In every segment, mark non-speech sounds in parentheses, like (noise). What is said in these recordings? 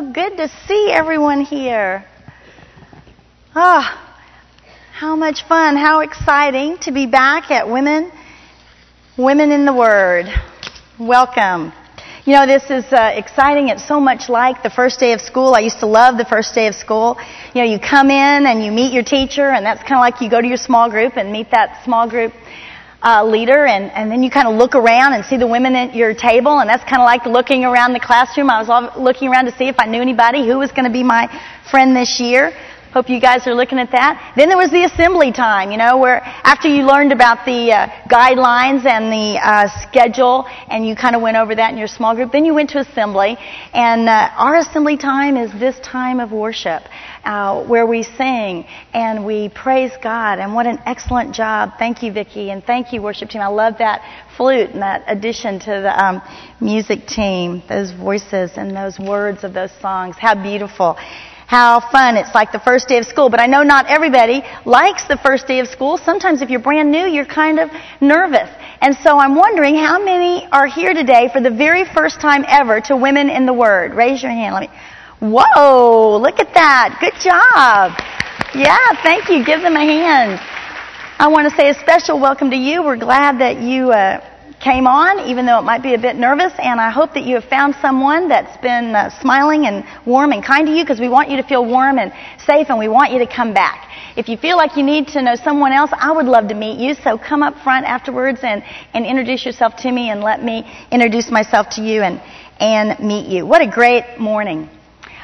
good to see everyone here. Ah, how much fun, how exciting to be back at Women, Women in the Word. Welcome. You know, this is uh, exciting. It's so much like the first day of school. I used to love the first day of school. You know, you come in and you meet your teacher, and that's kind of like you go to your small group and meet that small group uh, leader, and, and then you kind of look around and see the women at your table, and that's kind of like looking around the classroom. I was all looking around to see if I knew anybody who was going to be my friend this year. Hope you guys are looking at that. Then there was the assembly time, you know, where after you learned about the uh, guidelines and the uh, schedule, and you kind of went over that in your small group, then you went to assembly. And uh, our assembly time is this time of worship, uh, where we sing and we praise God. And what an excellent job! Thank you, Vicki, and thank you, worship team. I love that flute and that addition to the um, music team, those voices and those words of those songs. How beautiful how fun. It's like the first day of school. But I know not everybody likes the first day of school. Sometimes if you're brand new, you're kind of nervous. And so I'm wondering how many are here today for the very first time ever to Women in the Word? Raise your hand. Let me. Whoa, look at that. Good job. Yeah, thank you. Give them a hand. I want to say a special welcome to you. We're glad that you uh, came on, even though it might be a bit nervous. And I hope that you have found someone that's been uh, smiling and warm and kind to you because we want you to feel warm and safe and we want you to come back. If you feel like you need to know someone else, I would love to meet you. So come up front afterwards and, and introduce yourself to me and let me introduce myself to you and, and meet you. What a great morning.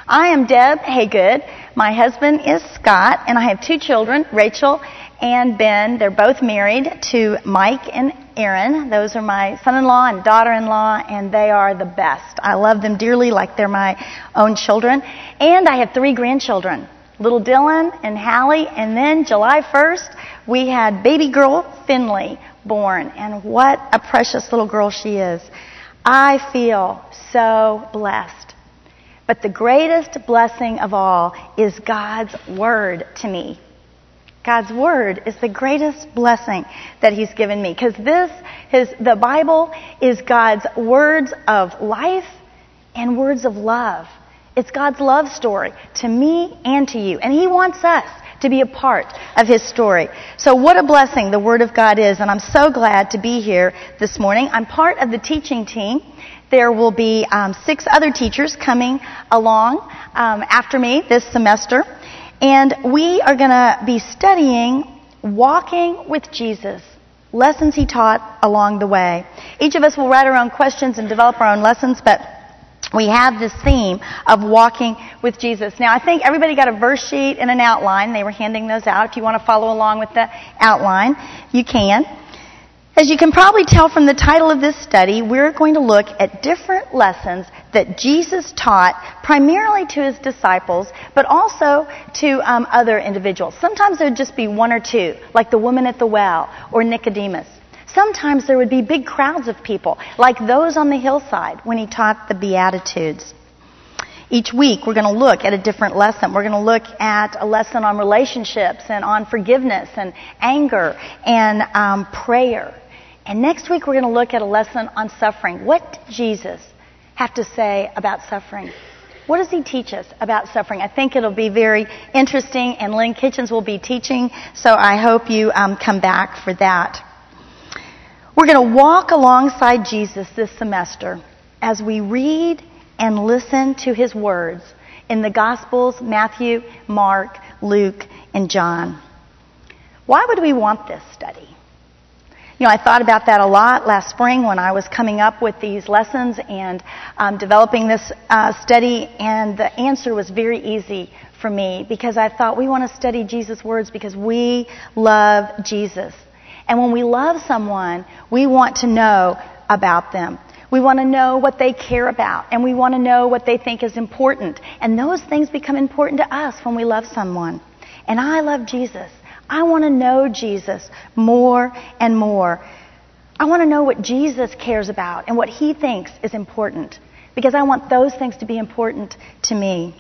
I am Deb Haygood. My husband is Scott and I have two children, Rachel and Ben. They're both married to Mike and Aaron. Those are my son-in-law and daughter-in-law, and they are the best. I love them dearly like they're my own children. And I have three grandchildren. Little Dylan and Hallie, and then July 1st, we had baby girl Finley born, and what a precious little girl she is. I feel so blessed. But the greatest blessing of all is God's Word to me. God's Word is the greatest blessing that He's given me. Because this, his, the Bible is God's words of life and words of love. It's God's love story to me and to you. And He wants us to be a part of His story. So what a blessing the Word of God is. And I'm so glad to be here this morning. I'm part of the teaching team. There will be um, six other teachers coming along um, after me this semester. And we are going to be studying walking with Jesus, lessons he taught along the way. Each of us will write our own questions and develop our own lessons, but we have this theme of walking with Jesus. Now, I think everybody got a verse sheet and an outline. They were handing those out. If you want to follow along with the outline, you can. As you can probably tell from the title of this study, we're going to look at different lessons that Jesus taught primarily to his disciples, but also to um, other individuals. Sometimes there would just be one or two, like the woman at the well or Nicodemus. Sometimes there would be big crowds of people, like those on the hillside when he taught the Beatitudes. Each week, we're going to look at a different lesson. We're going to look at a lesson on relationships and on forgiveness and anger and um, prayer. And next week we're going to look at a lesson on suffering. What did Jesus have to say about suffering? What does he teach us about suffering? I think it'll be very interesting, and Lynn Kitchens will be teaching, so I hope you um, come back for that. We're going to walk alongside Jesus this semester as we read and listen to his words in the Gospels Matthew, Mark, Luke, and John. Why would we want this? You know, I thought about that a lot last spring when I was coming up with these lessons and um, developing this uh, study, and the answer was very easy for me because I thought we want to study Jesus' words because we love Jesus. And when we love someone, we want to know about them. We want to know what they care about, and we want to know what they think is important. And those things become important to us when we love someone. And I love Jesus. I want to know Jesus more and more. I want to know what Jesus cares about and what he thinks is important because I want those things to be important to me.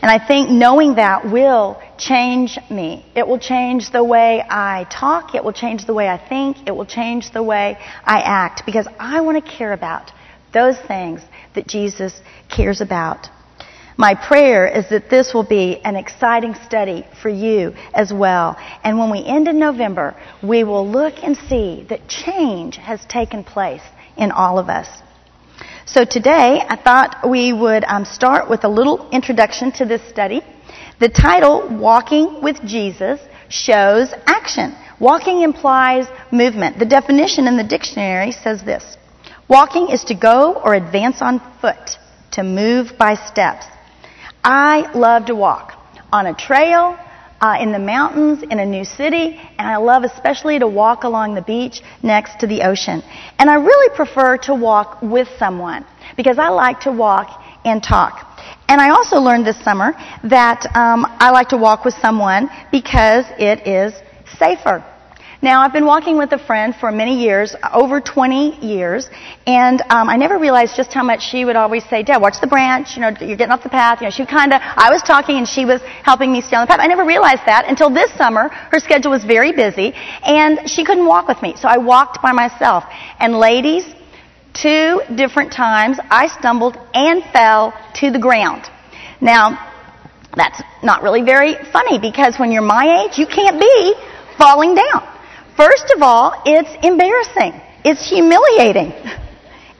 And I think knowing that will change me. It will change the way I talk. It will change the way I think. It will change the way I act because I want to care about those things that Jesus cares about. My prayer is that this will be an exciting study for you as well. And when we end in November, we will look and see that change has taken place in all of us. So today, I thought we would um, start with a little introduction to this study. The title, Walking with Jesus, shows action. Walking implies movement. The definition in the dictionary says this. Walking is to go or advance on foot, to move by steps. I love to walk on a trail, uh, in the mountains, in a new city, and I love especially to walk along the beach next to the ocean. And I really prefer to walk with someone because I like to walk and talk. And I also learned this summer that um, I like to walk with someone because it is safer. Now, I've been walking with a friend for many years, over 20 years, and um, I never realized just how much she would always say, Deb, watch the branch, you know, you're getting off the path. You know, she kind of, I was talking and she was helping me stay on the path. I never realized that until this summer. Her schedule was very busy, and she couldn't walk with me, so I walked by myself. And ladies, two different times I stumbled and fell to the ground. Now, that's not really very funny because when you're my age, you can't be falling down. First of all, it's embarrassing. It's humiliating.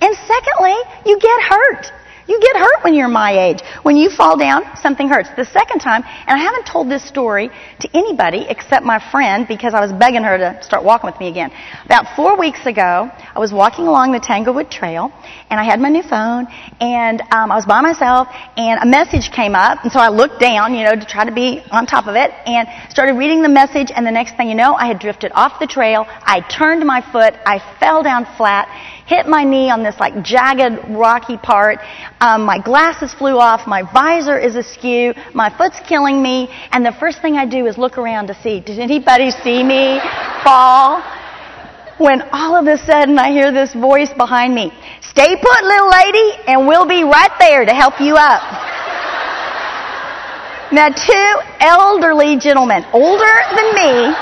And secondly, you get hurt. You get hurt when you're my age. When you fall down, something hurts. The second time, and I haven't told this story to anybody except my friend because I was begging her to start walking with me again. About four weeks ago, I was walking along the Tanglewood Trail, and I had my new phone, and um, I was by myself, and a message came up, and so I looked down, you know, to try to be on top of it, and started reading the message, and the next thing you know, I had drifted off the trail. I turned my foot, I fell down flat, hit my knee on this like jagged rocky part. Um, my glasses flew off. My visor is askew. My foot's killing me. And the first thing I do is look around to see, did anybody see me fall? When all of a sudden I hear this voice behind me, stay put little lady and we'll be right there to help you up. Now two elderly gentlemen, older than me,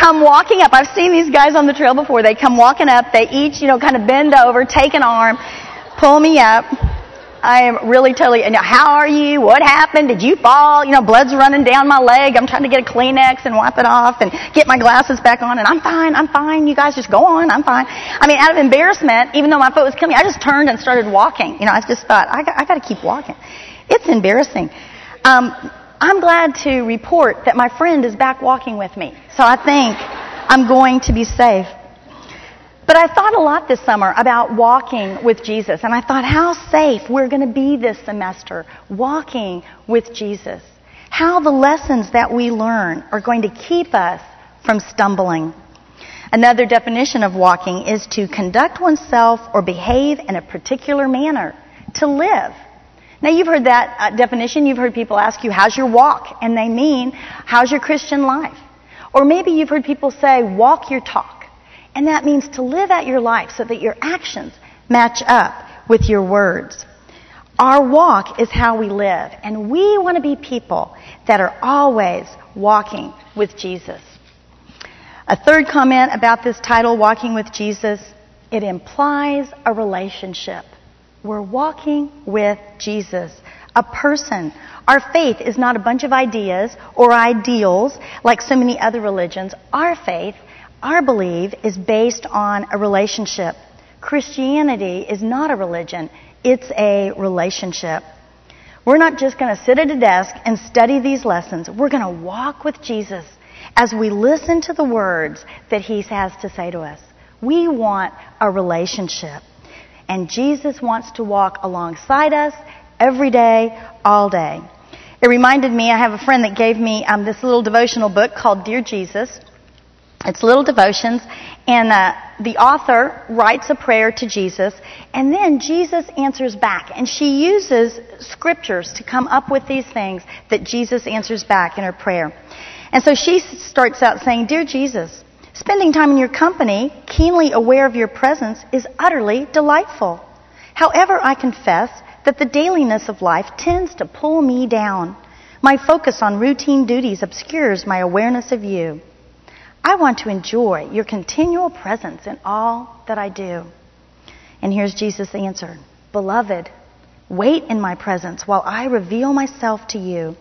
come walking up. I've seen these guys on the trail before. They come walking up. They each, you know, kind of bend over, take an arm, pull me up. I am really totally, and how are you? What happened? Did you fall? You know, blood's running down my leg. I'm trying to get a Kleenex and wipe it off and get my glasses back on and I'm fine, I'm fine. You guys just go on, I'm fine. I mean, out of embarrassment, even though my foot was killing me, I just turned and started walking. You know, I just thought, I got, I got to keep walking. It's embarrassing. Um, I'm glad to report that my friend is back walking with me. So I think I'm going to be safe. But I thought a lot this summer about walking with Jesus, and I thought how safe we're going to be this semester walking with Jesus. How the lessons that we learn are going to keep us from stumbling. Another definition of walking is to conduct oneself or behave in a particular manner, to live. Now you've heard that uh, definition. You've heard people ask you, how's your walk? And they mean, how's your Christian life? Or maybe you've heard people say, walk your talk. And that means to live out your life so that your actions match up with your words. Our walk is how we live. And we want to be people that are always walking with Jesus. A third comment about this title, Walking with Jesus, it implies a relationship. We're walking with Jesus, a person. Our faith is not a bunch of ideas or ideals like so many other religions. Our faith, our belief, is based on a relationship. Christianity is not a religion, it's a relationship. We're not just going to sit at a desk and study these lessons. We're going to walk with Jesus as we listen to the words that He has to say to us. We want a relationship. And Jesus wants to walk alongside us every day, all day. It reminded me, I have a friend that gave me um, this little devotional book called Dear Jesus. It's little devotions, and uh, the author writes a prayer to Jesus, and then Jesus answers back. And she uses scriptures to come up with these things that Jesus answers back in her prayer. And so she starts out saying, Dear Jesus, Spending time in your company, keenly aware of your presence, is utterly delightful. However, I confess that the dailiness of life tends to pull me down. My focus on routine duties obscures my awareness of you. I want to enjoy your continual presence in all that I do. And here's Jesus' answer Beloved, Wait in my presence while I reveal myself to you.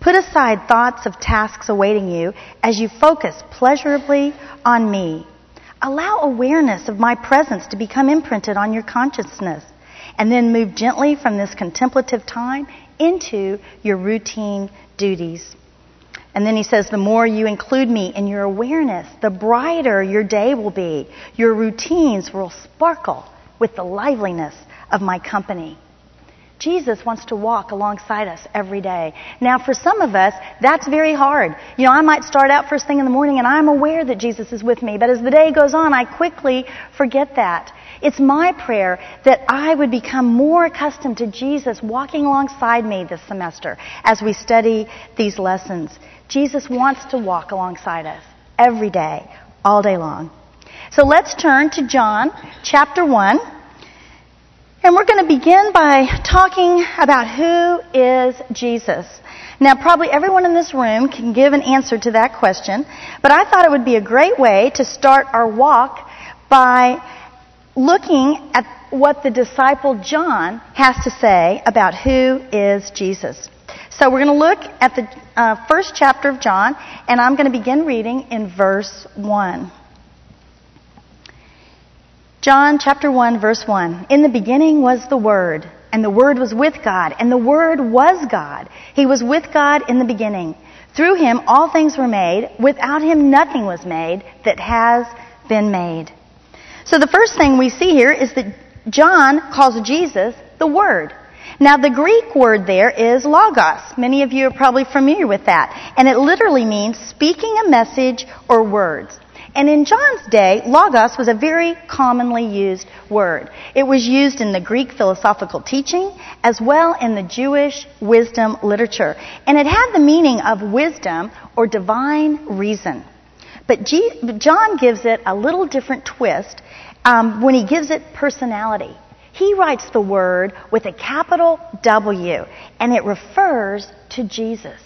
Put aside thoughts of tasks awaiting you as you focus pleasurably on me. Allow awareness of my presence to become imprinted on your consciousness and then move gently from this contemplative time into your routine duties. And then he says, the more you include me in your awareness, the brighter your day will be. Your routines will sparkle with the liveliness of my company. Jesus wants to walk alongside us every day. Now, for some of us, that's very hard. You know, I might start out first thing in the morning and I'm aware that Jesus is with me, but as the day goes on, I quickly forget that. It's my prayer that I would become more accustomed to Jesus walking alongside me this semester as we study these lessons. Jesus wants to walk alongside us every day, all day long. So let's turn to John chapter 1. And we're going to begin by talking about who is Jesus. Now, probably everyone in this room can give an answer to that question, but I thought it would be a great way to start our walk by looking at what the disciple John has to say about who is Jesus. So we're going to look at the uh, first chapter of John, and I'm going to begin reading in verse 1. John chapter 1 verse 1. In the beginning was the Word, and the Word was with God, and the Word was God. He was with God in the beginning. Through him all things were made. Without him nothing was made that has been made. So the first thing we see here is that John calls Jesus the Word. Now the Greek word there is logos. Many of you are probably familiar with that. And it literally means speaking a message or words. And in John's day, logos was a very commonly used word. It was used in the Greek philosophical teaching as well in the Jewish wisdom literature. And it had the meaning of wisdom or divine reason. But G- John gives it a little different twist um, when he gives it personality. He writes the word with a capital W, and it refers to Jesus.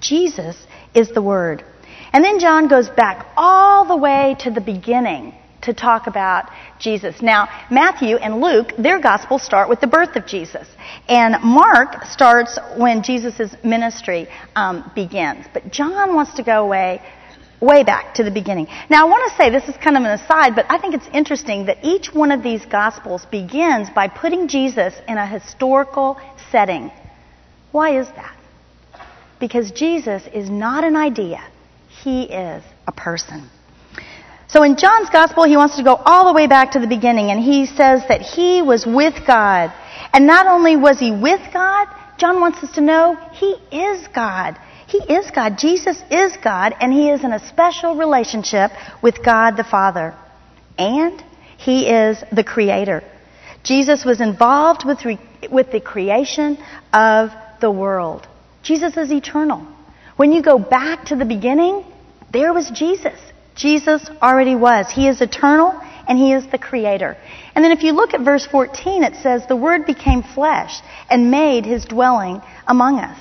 Jesus is the word. And then John goes back all the way to the beginning to talk about Jesus. Now, Matthew and Luke, their gospels start with the birth of Jesus. And Mark starts when Jesus' ministry um, begins. But John wants to go away way back to the beginning. Now, I want to say this is kind of an aside, but I think it's interesting that each one of these Gospels begins by putting Jesus in a historical setting. Why is that? Because Jesus is not an idea. He is a person. So in John's gospel, he wants to go all the way back to the beginning, and he says that he was with God. And not only was he with God, John wants us to know he is God. He is God. Jesus is God, and he is in a special relationship with God the Father. And he is the Creator. Jesus was involved with, re- with the creation of the world. Jesus is eternal. When you go back to the beginning, there was Jesus. Jesus already was. He is eternal and He is the Creator. And then if you look at verse 14, it says, The Word became flesh and made His dwelling among us.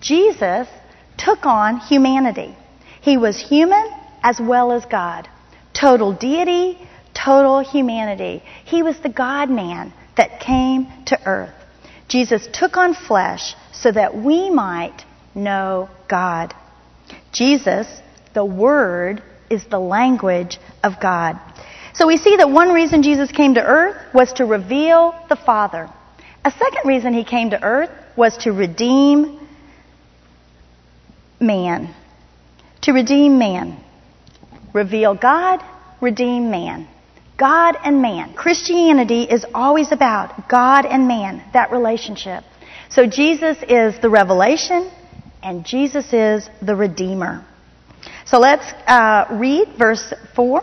Jesus took on humanity. He was human as well as God. Total deity, total humanity. He was the God man that came to earth. Jesus took on flesh so that we might know God. Jesus the Word is the language of God. So we see that one reason Jesus came to earth was to reveal the Father. A second reason he came to earth was to redeem man. To redeem man. Reveal God, redeem man. God and man. Christianity is always about God and man, that relationship. So Jesus is the revelation, and Jesus is the redeemer. So let's uh, read verse 4.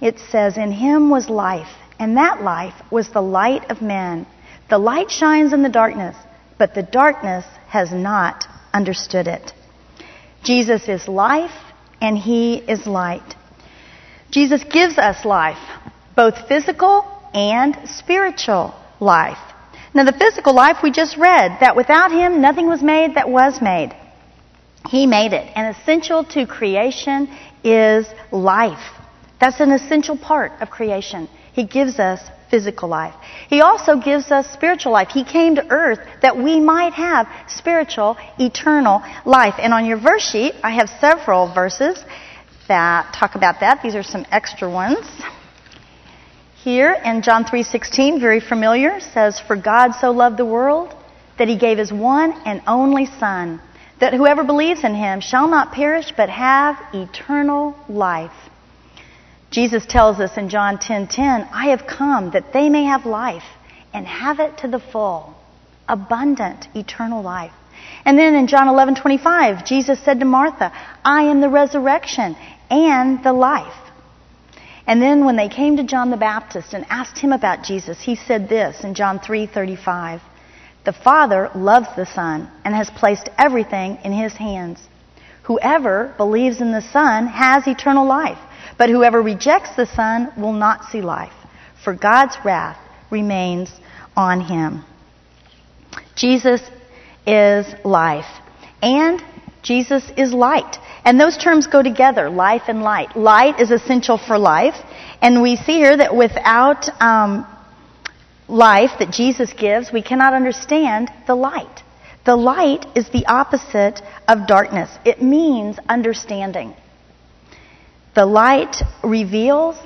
It says, In him was life, and that life was the light of men. The light shines in the darkness, but the darkness has not understood it. Jesus is life, and he is light. Jesus gives us life, both physical and spiritual life. Now, the physical life we just read, that without him nothing was made that was made. He made it. And essential to creation is life. That's an essential part of creation. He gives us physical life. He also gives us spiritual life. He came to earth that we might have spiritual, eternal life. And on your verse sheet, I have several verses that talk about that. These are some extra ones. Here in John 3:16, very familiar, says, "For God so loved the world that he gave his one and only son, that whoever believes in him shall not perish but have eternal life." Jesus tells us in John 10:10, 10, 10, "I have come that they may have life and have it to the full, abundant eternal life." And then in John 11:25, Jesus said to Martha, "I am the resurrection and the life." And then when they came to John the Baptist and asked him about Jesus, he said this in John 3:35, "The Father loves the Son and has placed everything in his hands. Whoever believes in the Son has eternal life, but whoever rejects the Son will not see life, for God's wrath remains on him." Jesus is life, and Jesus is light. And those terms go together, life and light. Light is essential for life. And we see here that without um, life that Jesus gives, we cannot understand the light. The light is the opposite of darkness. It means understanding. The light reveals,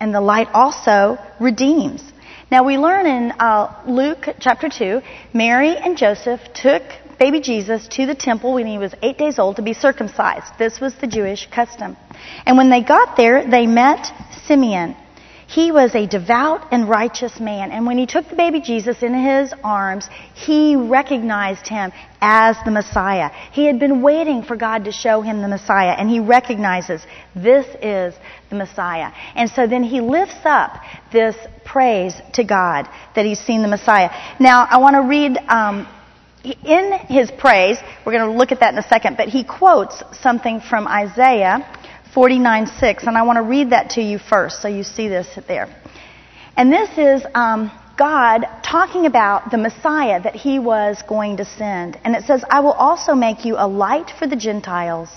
and the light also redeems. Now we learn in uh, Luke chapter 2, Mary and Joseph took baby Jesus to the temple when he was eight days old to be circumcised. This was the Jewish custom. And when they got there, they met Simeon. He was a devout and righteous man. And when he took the baby Jesus in his arms, he recognized him as the Messiah. He had been waiting for God to show him the Messiah, and he recognizes this is the Messiah. And so then he lifts up this praise to God that he's seen the Messiah. Now, I want to read um, in his praise, we're going to look at that in a second, but he quotes something from Isaiah 49 6, and I want to read that to you first so you see this there. And this is um, God talking about the Messiah that he was going to send. And it says, I will also make you a light for the Gentiles,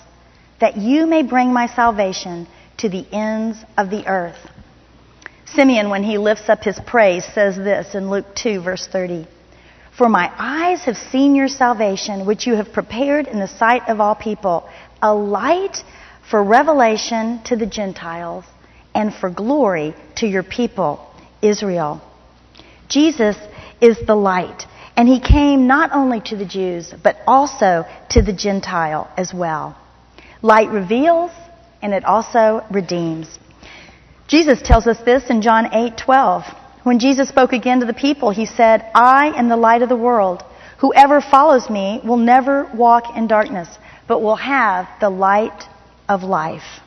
that you may bring my salvation to the ends of the earth. Simeon, when he lifts up his praise, says this in Luke 2, verse 30. For my eyes have seen your salvation, which you have prepared in the sight of all people, a light for revelation to the Gentiles and for glory to your people, Israel. Jesus is the light, and he came not only to the Jews, but also to the Gentile as well. Light reveals, and it also redeems. Jesus tells us this in John 8 12. When Jesus spoke again to the people, he said, I am the light of the world. Whoever follows me will never walk in darkness, but will have the light of life.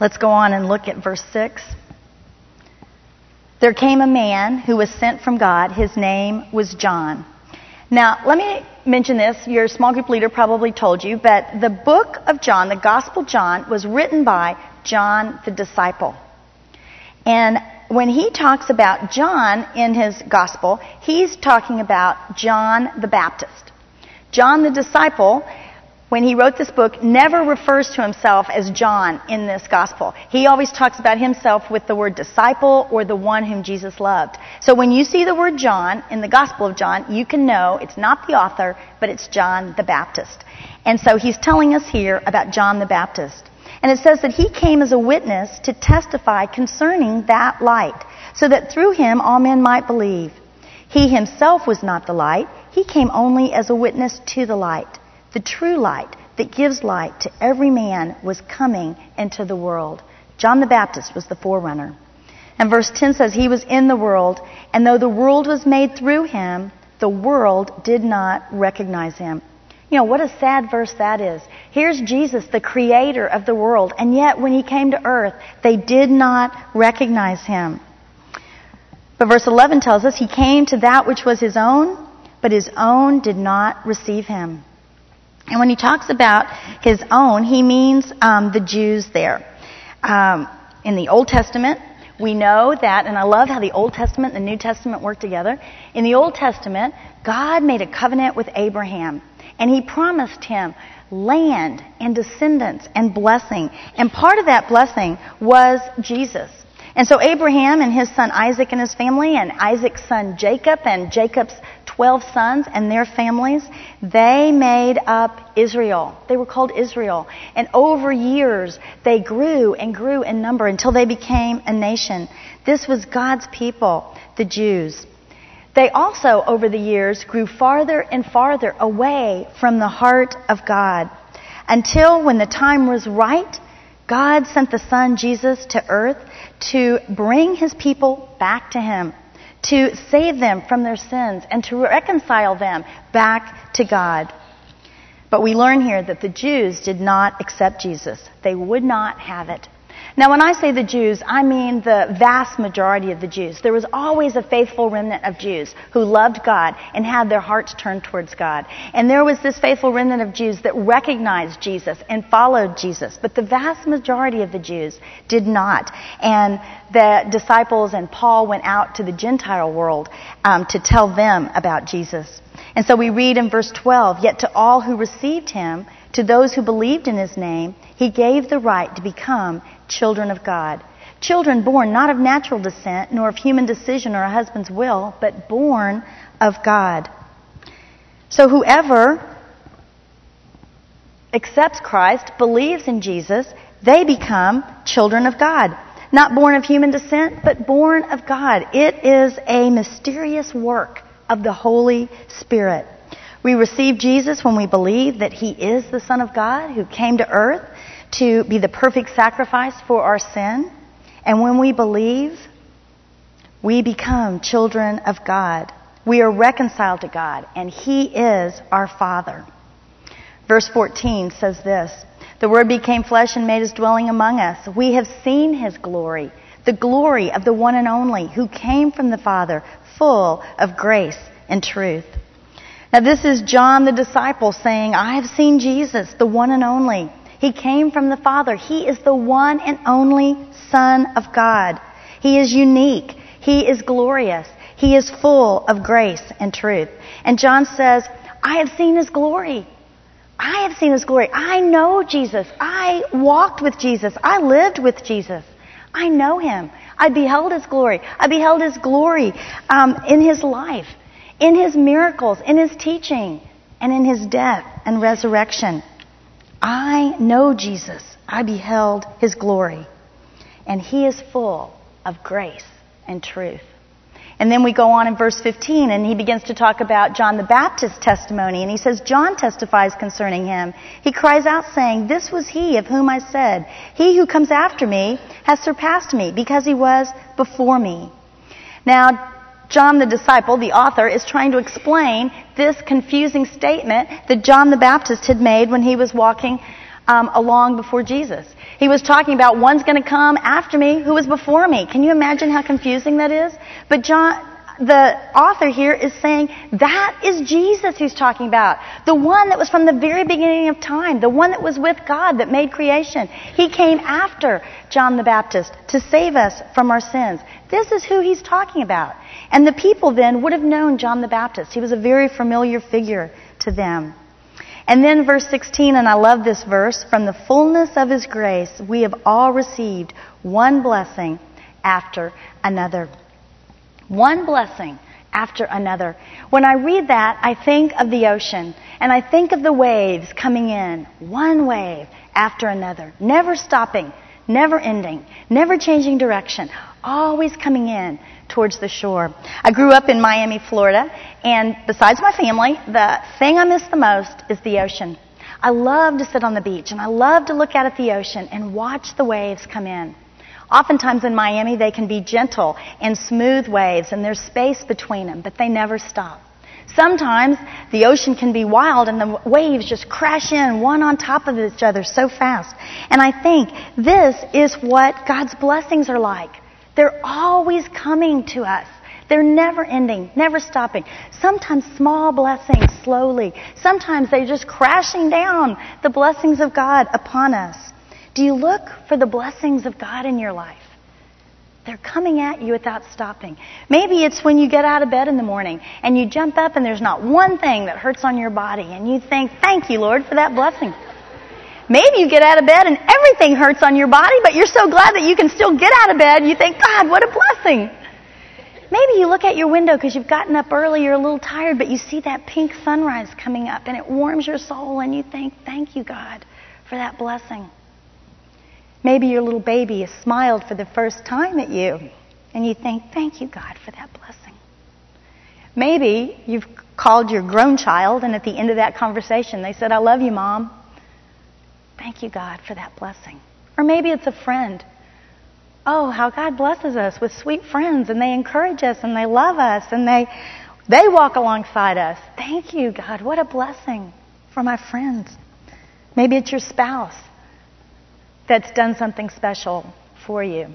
Let's go on and look at verse 6. There came a man who was sent from God. His name was John. Now, let me mention this. Your small group leader probably told you, but the book of John, the Gospel John, was written by John the disciple. And when he talks about John in his gospel, he's talking about John the Baptist. John the disciple, when he wrote this book, never refers to himself as John in this gospel. He always talks about himself with the word disciple or the one whom Jesus loved. So when you see the word John in the gospel of John, you can know it's not the author, but it's John the Baptist. And so he's telling us here about John the Baptist. And it says that he came as a witness to testify concerning that light, so that through him all men might believe. He himself was not the light, he came only as a witness to the light. The true light that gives light to every man was coming into the world. John the Baptist was the forerunner. And verse 10 says, He was in the world, and though the world was made through him, the world did not recognize him. You know, what a sad verse that is. Here's Jesus, the creator of the world, and yet when he came to earth, they did not recognize him. But verse 11 tells us he came to that which was his own, but his own did not receive him. And when he talks about his own, he means um, the Jews there. Um, in the Old Testament, we know that, and I love how the Old Testament and the New Testament work together. In the Old Testament, God made a covenant with Abraham. And he promised him land and descendants and blessing. And part of that blessing was Jesus. And so Abraham and his son Isaac and his family, and Isaac's son Jacob and Jacob's 12 sons and their families, they made up Israel. They were called Israel. And over years, they grew and grew in number until they became a nation. This was God's people, the Jews. They also, over the years, grew farther and farther away from the heart of God until when the time was right, God sent the Son, Jesus, to earth to bring his people back to him, to save them from their sins, and to reconcile them back to God. But we learn here that the Jews did not accept Jesus. They would not have it. Now, when I say the Jews, I mean the vast majority of the Jews. There was always a faithful remnant of Jews who loved God and had their hearts turned towards God. And there was this faithful remnant of Jews that recognized Jesus and followed Jesus. But the vast majority of the Jews did not. And the disciples and Paul went out to the Gentile world um, to tell them about Jesus. And so we read in verse 12, Yet to all who received him, to those who believed in his name, he gave the right to become children of God. Children born not of natural descent, nor of human decision or a husband's will, but born of God. So whoever accepts Christ, believes in Jesus, they become children of God. Not born of human descent, but born of God. It is a mysterious work of the Holy Spirit. We receive Jesus when we believe that He is the Son of God who came to earth to be the perfect sacrifice for our sin. And when we believe, we become children of God. We are reconciled to God, and He is our Father. Verse 14 says this The Word became flesh and made His dwelling among us. We have seen His glory, the glory of the one and only who came from the Father, full of grace and truth. Now, this is John the disciple saying, I have seen Jesus, the one and only. He came from the Father. He is the one and only Son of God. He is unique. He is glorious. He is full of grace and truth. And John says, I have seen His glory. I have seen His glory. I know Jesus. I walked with Jesus. I lived with Jesus. I know Him. I beheld His glory. I beheld His glory um, in His life, in His miracles, in His teaching, and in His death and resurrection. I know Jesus. I beheld his glory. And he is full of grace and truth. And then we go on in verse 15 and he begins to talk about John the Baptist's testimony and he says, John testifies concerning him. He cries out saying, This was he of whom I said, He who comes after me has surpassed me because he was before me. Now, John the disciple, the author, is trying to explain this confusing statement that John the Baptist had made when he was walking um, along before Jesus. He was talking about one's going to come after me who was before me. Can you imagine how confusing that is? But John, the author here is saying that is Jesus he's talking about. The one that was from the very beginning of time. The one that was with God that made creation. He came after John the Baptist to save us from our sins. This is who he's talking about. And the people then would have known John the Baptist. He was a very familiar figure to them. And then verse 16, and I love this verse, from the fullness of his grace we have all received one blessing after another. One blessing after another. When I read that, I think of the ocean and I think of the waves coming in, one wave after another, never stopping, never ending, never changing direction, always coming in towards the shore. I grew up in Miami, Florida, and besides my family, the thing I miss the most is the ocean. I love to sit on the beach and I love to look out at the ocean and watch the waves come in. Oftentimes in Miami, they can be gentle and smooth waves, and there's space between them, but they never stop. Sometimes the ocean can be wild and the waves just crash in one on top of each other so fast. And I think this is what God's blessings are like. They're always coming to us. They're never ending, never stopping. Sometimes small blessings slowly. Sometimes they're just crashing down the blessings of God upon us. Do you look for the blessings of God in your life? They're coming at you without stopping. Maybe it's when you get out of bed in the morning and you jump up and there's not one thing that hurts on your body and you think, thank you, Lord, for that blessing. Maybe you get out of bed and everything hurts on your body, but you're so glad that you can still get out of bed. You think, God, what a blessing. Maybe you look at your window because you've gotten up early, you're a little tired, but you see that pink sunrise coming up and it warms your soul and you think, thank you, God, for that blessing. Maybe your little baby has smiled for the first time at you and you think, thank you, God, for that blessing. Maybe you've called your grown child and at the end of that conversation they said, I love you, Mom. Thank you, God, for that blessing. Or maybe it's a friend oh, how God blesses us with sweet friends and they encourage us and they love us and they, they walk alongside us. Thank you, God. What a blessing for my friends. Maybe it's your spouse that's done something special for you.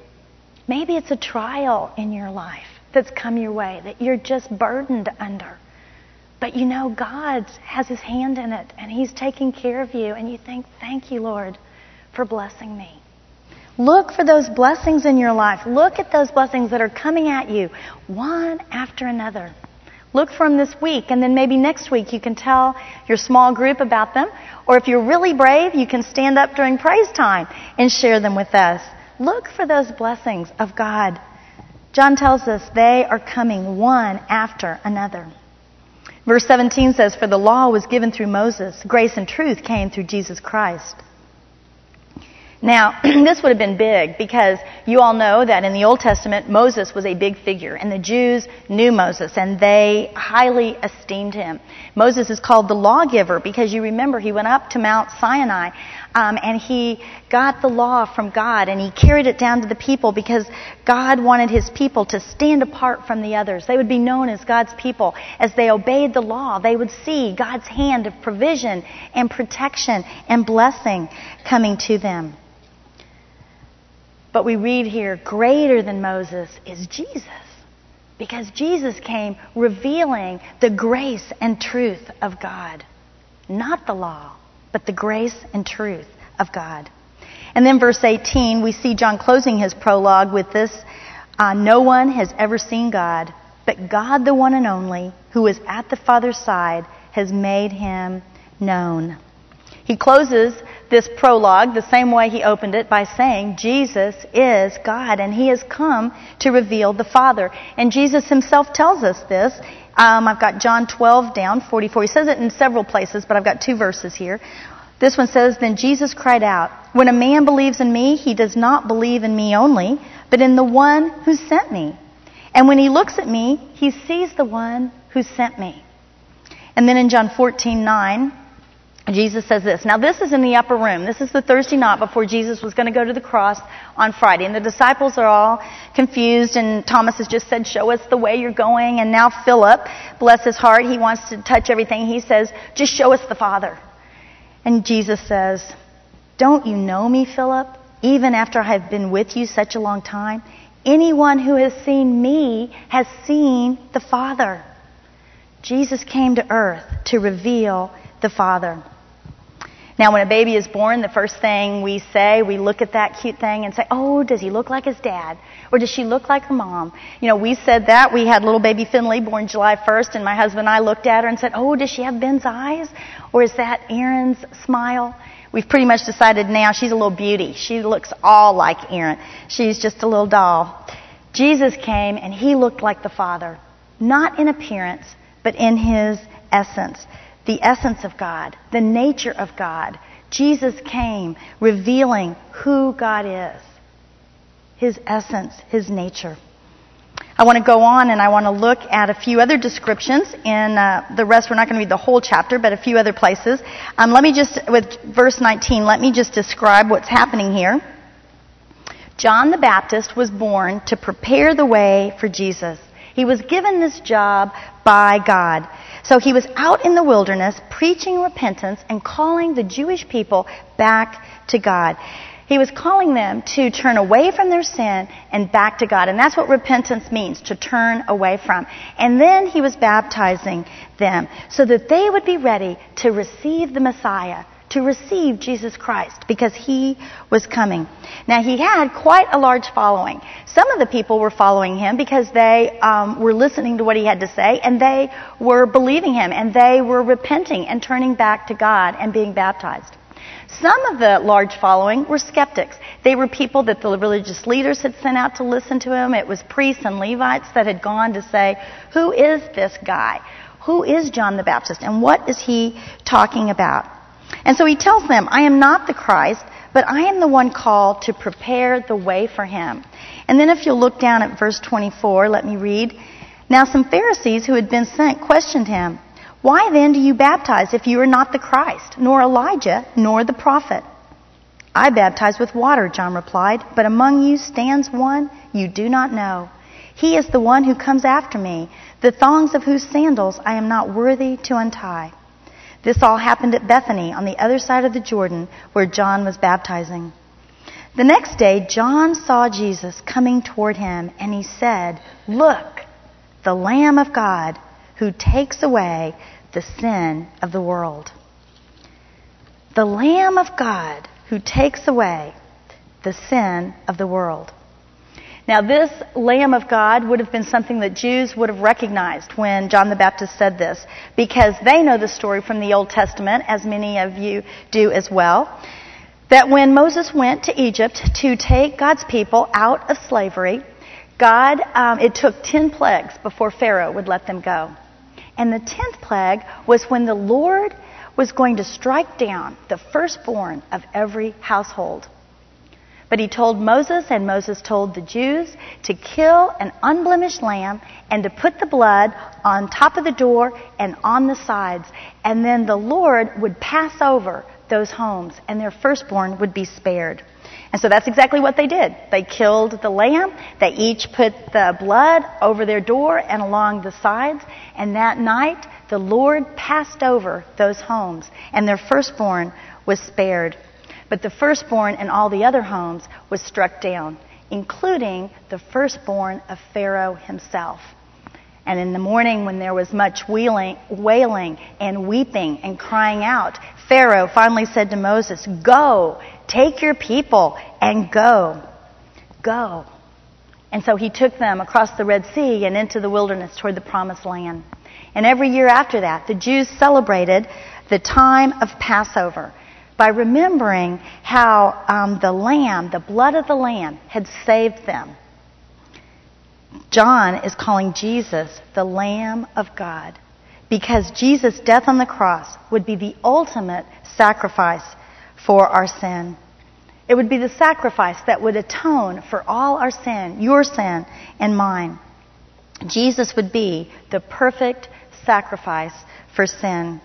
Maybe it's a trial in your life that's come your way that you're just burdened under. But you know God has his hand in it and he's taking care of you and you think, thank you, Lord, for blessing me. Look for those blessings in your life. Look at those blessings that are coming at you one after another. Look for them this week, and then maybe next week you can tell your small group about them. Or if you're really brave, you can stand up during praise time and share them with us. Look for those blessings of God. John tells us they are coming one after another. Verse 17 says, For the law was given through Moses, grace and truth came through Jesus Christ. Now, (clears throat) this would have been big because you all know that in the Old Testament, Moses was a big figure, and the Jews knew Moses, and they highly esteemed him. Moses is called the lawgiver because you remember he went up to Mount Sinai, um, and he got the law from God, and he carried it down to the people because God wanted his people to stand apart from the others. They would be known as God's people. As they obeyed the law, they would see God's hand of provision and protection and blessing coming to them. But we read here, greater than Moses is Jesus. Because Jesus came revealing the grace and truth of God. Not the law, but the grace and truth of God. And then verse 18, we see John closing his prologue with this uh, No one has ever seen God, but God, the one and only, who is at the Father's side, has made him known. He closes this prologue the same way he opened it by saying, Jesus is God, and he has come to reveal the Father. And Jesus himself tells us this. Um, I've got John 12 down, 44. He says it in several places, but I've got two verses here. This one says, Then Jesus cried out, When a man believes in me, he does not believe in me only, but in the one who sent me. And when he looks at me, he sees the one who sent me. And then in John 14, 9, Jesus says this. Now, this is in the upper room. This is the Thursday night before Jesus was going to go to the cross on Friday. And the disciples are all confused, and Thomas has just said, Show us the way you're going. And now, Philip, bless his heart, he wants to touch everything. He says, Just show us the Father. And Jesus says, Don't you know me, Philip, even after I have been with you such a long time? Anyone who has seen me has seen the Father. Jesus came to earth to reveal the Father. Now, when a baby is born, the first thing we say, we look at that cute thing and say, oh, does he look like his dad? Or does she look like her mom? You know, we said that. We had little baby Finley born July 1st, and my husband and I looked at her and said, oh, does she have Ben's eyes? Or is that Aaron's smile? We've pretty much decided now she's a little beauty. She looks all like Aaron. She's just a little doll. Jesus came and he looked like the Father, not in appearance, but in his essence the essence of God, the nature of God. Jesus came revealing who God is, His essence, His nature. I want to go on and I want to look at a few other descriptions in uh, the rest. We're not going to read the whole chapter, but a few other places. Um, let me just, with verse 19, let me just describe what's happening here. John the Baptist was born to prepare the way for Jesus. He was given this job by God. So he was out in the wilderness preaching repentance and calling the Jewish people back to God. He was calling them to turn away from their sin and back to God. And that's what repentance means, to turn away from. And then he was baptizing them so that they would be ready to receive the Messiah, to receive Jesus Christ because he was coming. Now he had quite a large following. Some of the people were following him because they um, were listening to what he had to say and they were believing him and they were repenting and turning back to God and being baptized. Some of the large following were skeptics. They were people that the religious leaders had sent out to listen to him. It was priests and Levites that had gone to say, Who is this guy? Who is John the Baptist? And what is he talking about? And so he tells them, I am not the Christ, but I am the one called to prepare the way for him. And then if you'll look down at verse 24, let me read. Now some Pharisees who had been sent questioned him, Why then do you baptize if you are not the Christ, nor Elijah, nor the prophet? I baptize with water, John replied, but among you stands one you do not know. He is the one who comes after me, the thongs of whose sandals I am not worthy to untie. This all happened at Bethany on the other side of the Jordan where John was baptizing. The next day, John saw Jesus coming toward him, and he said, Look, the Lamb of God who takes away the sin of the world. The Lamb of God who takes away the sin of the world. Now, this Lamb of God would have been something that Jews would have recognized when John the Baptist said this, because they know the story from the Old Testament, as many of you do as well, that when Moses went to Egypt to take God's people out of slavery, God, um, it took ten plagues before Pharaoh would let them go. And the tenth plague was when the Lord was going to strike down the firstborn of every household. But he told Moses, and Moses told the Jews, to kill an unblemished lamb and to put the blood on top of the door and on the sides. And then the Lord would pass over those homes, and their firstborn would be spared. And so that's exactly what they did. They killed the lamb. They each put the blood over their door and along the sides. And that night, the Lord passed over those homes, and their firstborn was spared. But the firstborn in all the other homes was struck down, including the firstborn of Pharaoh himself. And in the morning, when there was much wailing, wailing and weeping and crying out, Pharaoh finally said to Moses, Go, take your people and go. Go. And so he took them across the Red Sea and into the wilderness toward the promised land. And every year after that, the Jews celebrated the time of Passover by remembering how um, the lamb, the blood of the lamb, had saved them. John is calling Jesus the Lamb of God because Jesus' death on the cross would be the ultimate sacrifice for our sin. It would be the sacrifice that would atone for all our sin, your sin and mine. Jesus would be the perfect sacrifice for sin.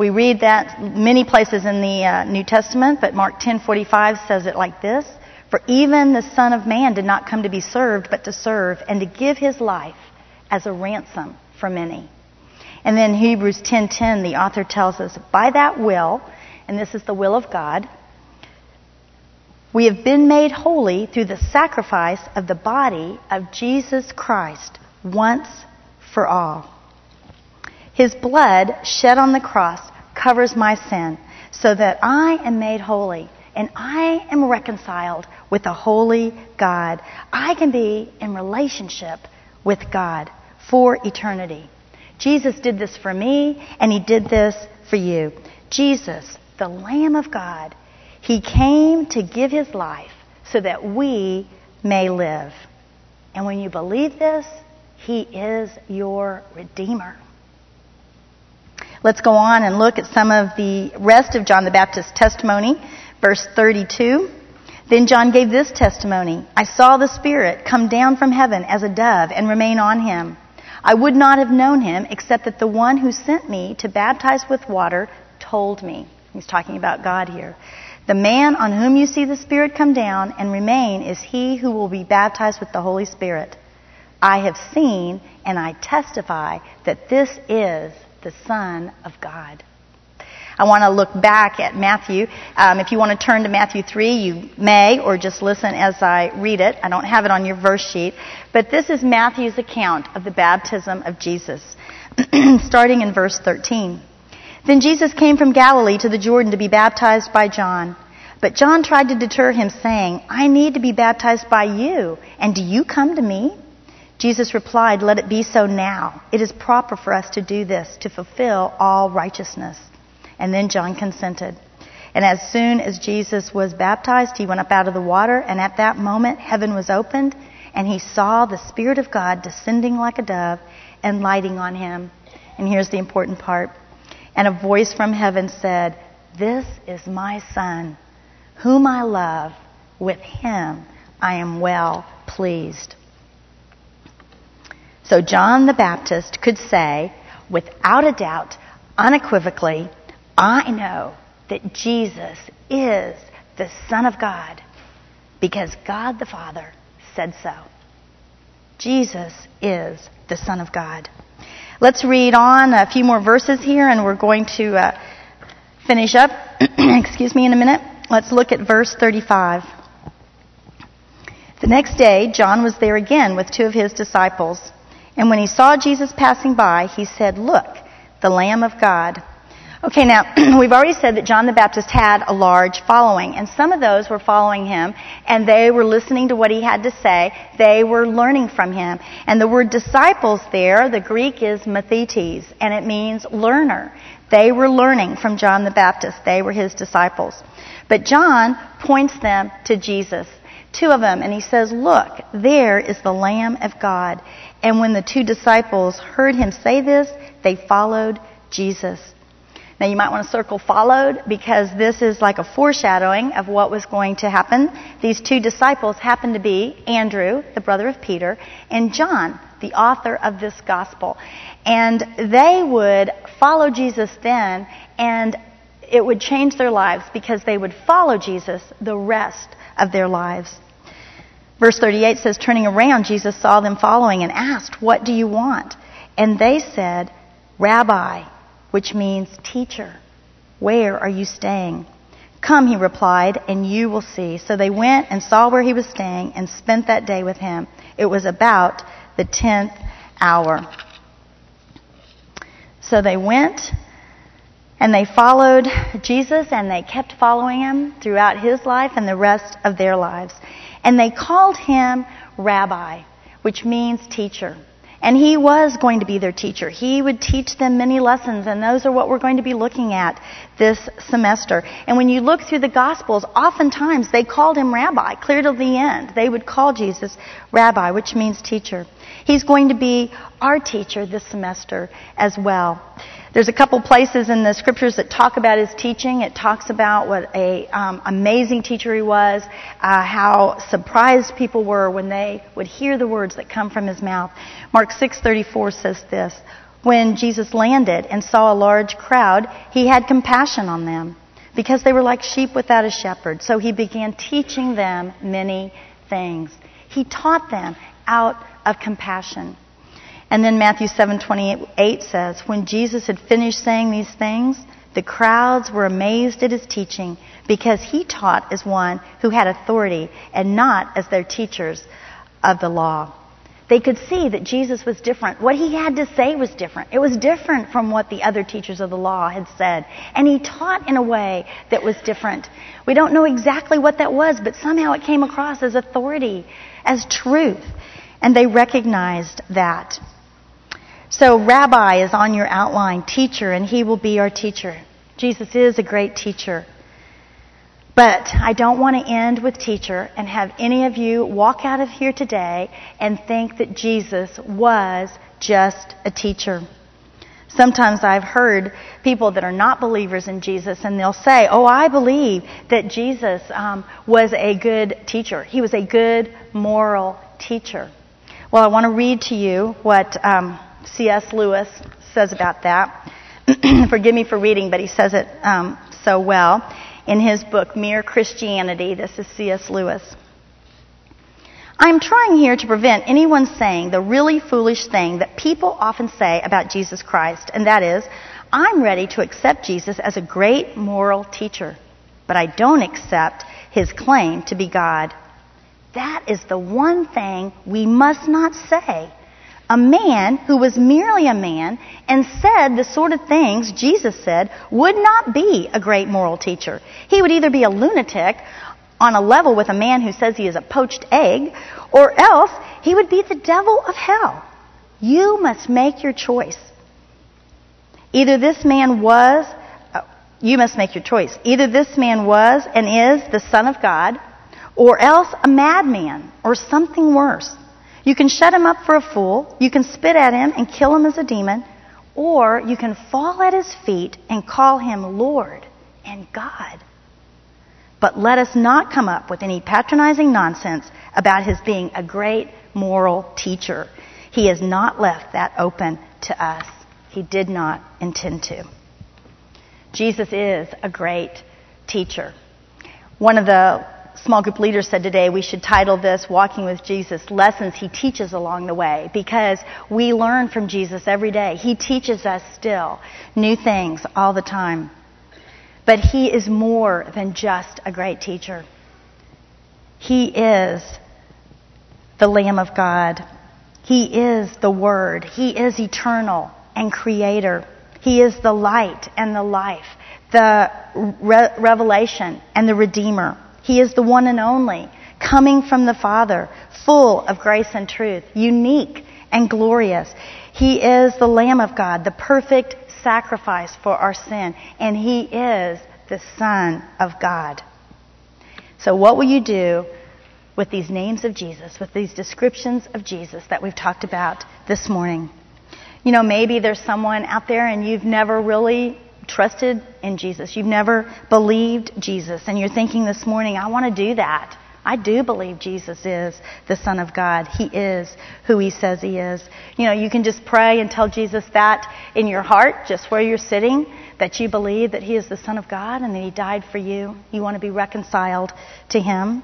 We read that many places in the uh, New Testament, but Mark 10:45 says it like this: "For even the Son of Man did not come to be served, but to serve and to give his life as a ransom for many." And then Hebrews 10:10, the author tells us, "By that will, and this is the will of God, we have been made holy through the sacrifice of the body of Jesus Christ once for all." His blood shed on the cross covers my sin so that I am made holy and I am reconciled with a holy God. I can be in relationship with God for eternity. Jesus did this for me, and He did this for you. Jesus, the Lamb of God, He came to give His life so that we may live. And when you believe this, He is your Redeemer. Let's go on and look at some of the rest of John the Baptist's testimony. Verse 32. Then John gave this testimony I saw the Spirit come down from heaven as a dove and remain on him. I would not have known him except that the one who sent me to baptize with water told me. He's talking about God here. The man on whom you see the Spirit come down and remain is he who will be baptized with the Holy Spirit. I have seen and I testify that this is the Son of God. I want to look back at Matthew. Um, if you want to turn to Matthew 3, you may, or just listen as I read it. I don't have it on your verse sheet. But this is Matthew's account of the baptism of Jesus, (clears throat) starting in verse 13. Then Jesus came from Galilee to the Jordan to be baptized by John. But John tried to deter him, saying, I need to be baptized by you, and do you come to me? Jesus replied, Let it be so now. It is proper for us to do this, to fulfill all righteousness. And then John consented. And as soon as Jesus was baptized, he went up out of the water, and at that moment heaven was opened, and he saw the Spirit of God descending like a dove and lighting on him. And here's the important part. And a voice from heaven said, This is my Son, whom I love. With him I am well pleased. So John the Baptist could say, without a doubt, unequivocally, I know that Jesus is the Son of God because God the Father said so. Jesus is the Son of God. Let's read on a few more verses here and we're going to uh, finish up, (clears throat) excuse me, in a minute. Let's look at verse 35. The next day, John was there again with two of his disciples. And when he saw Jesus passing by, he said, Look, the Lamb of God. Okay, now, (clears throat) we've already said that John the Baptist had a large following, and some of those were following him, and they were listening to what he had to say. They were learning from him. And the word disciples there, the Greek is mathetes, and it means learner. They were learning from John the Baptist. They were his disciples. But John points them to Jesus. Two of them, and he says, Look, there is the Lamb of God. And when the two disciples heard him say this, they followed Jesus. Now you might want to circle followed because this is like a foreshadowing of what was going to happen. These two disciples happened to be Andrew, the brother of Peter, and John, the author of this gospel. And they would follow Jesus then and it would change their lives because they would follow Jesus the rest of their lives. Verse 38 says, Turning around, Jesus saw them following and asked, What do you want? And they said, Rabbi, which means teacher, where are you staying? Come, he replied, and you will see. So they went and saw where he was staying and spent that day with him. It was about the tenth hour. So they went and they followed Jesus and they kept following him throughout his life and the rest of their lives. And they called him Rabbi, which means teacher. And he was going to be their teacher. He would teach them many lessons, and those are what we're going to be looking at this semester. And when you look through the Gospels, oftentimes they called him Rabbi, clear to the end. They would call Jesus Rabbi, which means teacher. He's going to be our teacher this semester as well. There's a couple places in the scriptures that talk about his teaching. It talks about what a um, amazing teacher he was, uh, how surprised people were when they would hear the words that come from his mouth. Mark 6:34 says this: When Jesus landed and saw a large crowd, he had compassion on them because they were like sheep without a shepherd. So he began teaching them many things. He taught them out of compassion. And then Matthew 7:28 says, "When Jesus had finished saying these things, the crowds were amazed at his teaching because he taught as one who had authority and not as their teachers of the law." They could see that Jesus was different. What he had to say was different. It was different from what the other teachers of the law had said. And he taught in a way that was different. We don't know exactly what that was, but somehow it came across as authority, as truth. And they recognized that. So, rabbi is on your outline, teacher, and he will be our teacher. Jesus is a great teacher. But I don't want to end with teacher and have any of you walk out of here today and think that Jesus was just a teacher. Sometimes I've heard people that are not believers in Jesus, and they'll say, Oh, I believe that Jesus um, was a good teacher. He was a good moral teacher. Well, I want to read to you what um, C.S. Lewis says about that. (clears throat) Forgive me for reading, but he says it um, so well in his book, Mere Christianity. This is C.S. Lewis. I'm trying here to prevent anyone saying the really foolish thing that people often say about Jesus Christ, and that is, I'm ready to accept Jesus as a great moral teacher, but I don't accept his claim to be God. That is the one thing we must not say a man who was merely a man and said the sort of things Jesus said would not be a great moral teacher. He would either be a lunatic on a level with a man who says he is a poached egg, or else he would be the devil of hell. You must make your choice. Either this man was, uh, You must make your choice. Either this man was and is the Son of God, or else a madman, or something worse. You can shut him up for a fool, you can spit at him and kill him as a demon, or you can fall at his feet and call him Lord and God. But let us not come up with any patronizing nonsense about his being a great moral teacher. He has not left that open to us. He did not intend to. Jesus is a great teacher. One of the small group leaders said today we should title this Walking with Jesus Lessons He Teaches Along the Way because we learn from Jesus every day. He teaches us still new things all the time. But He is more than just a great teacher. He is the Lamb of God. He is the Word. He is eternal and creator. He is the light and the life, the re- revelation and the redeemer. He is the one and only, coming from the Father, full of grace and truth, unique and glorious. He is the Lamb of God, the perfect sacrifice for our sin, and He is the Son of God. So, what will you do with these names of Jesus, with these descriptions of Jesus that we've talked about this morning? You know, maybe there's someone out there and you've never really trusted in Jesus. You've never believed Jesus. And you're thinking this morning, I want to do that. I do believe Jesus is the Son of God. He is who He says He is. You know, you can just pray and tell Jesus that in your heart, just where you're sitting, that you believe that He is the Son of God and that He died for you. You want to be reconciled to Him.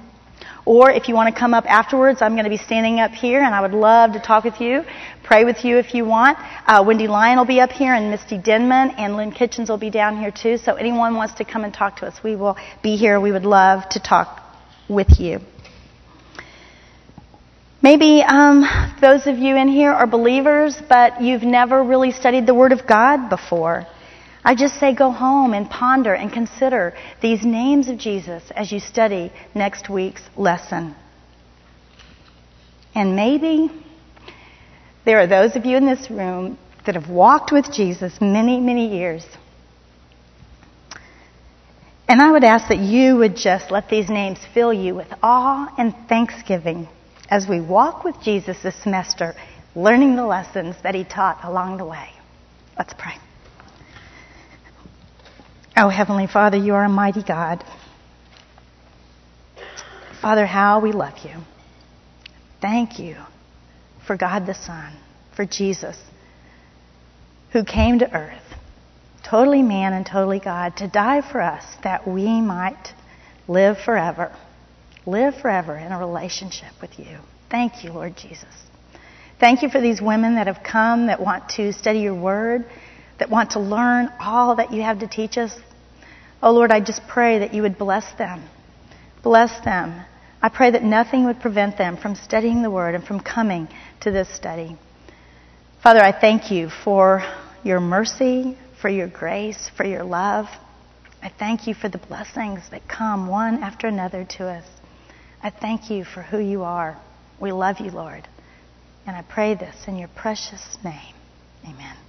Or if you want to come up afterwards, I'm going to be standing up here and I would love to talk with you, pray with you if you want. Uh, Wendy Lyon will be up here and Misty Denman and Lynn Kitchens will be down here too. So anyone wants to come and talk to us, we will be here. We would love to talk with you. Maybe um, those of you in here are believers, but you've never really studied the Word of God before. I just say go home and ponder and consider these names of Jesus as you study next week's lesson. And maybe there are those of you in this room that have walked with Jesus many, many years. And I would ask that you would just let these names fill you with awe and thanksgiving as we walk with Jesus this semester, learning the lessons that he taught along the way. Let's pray. Oh, Heavenly Father, you are a mighty God. Father, how we love you. Thank you for God the Son, for Jesus, who came to earth, totally man and totally God, to die for us that we might live forever. Live forever in a relationship with you. Thank you, Lord Jesus. Thank you for these women that have come that want to study your word, that want to learn all that you have to teach us. Oh Lord, I just pray that you would bless them. Bless them. I pray that nothing would prevent them from studying the Word and from coming to this study. Father, I thank you for your mercy, for your grace, for your love. I thank you for the blessings that come one after another to us. I thank you for who you are. We love you, Lord. And I pray this in your precious name. Amen.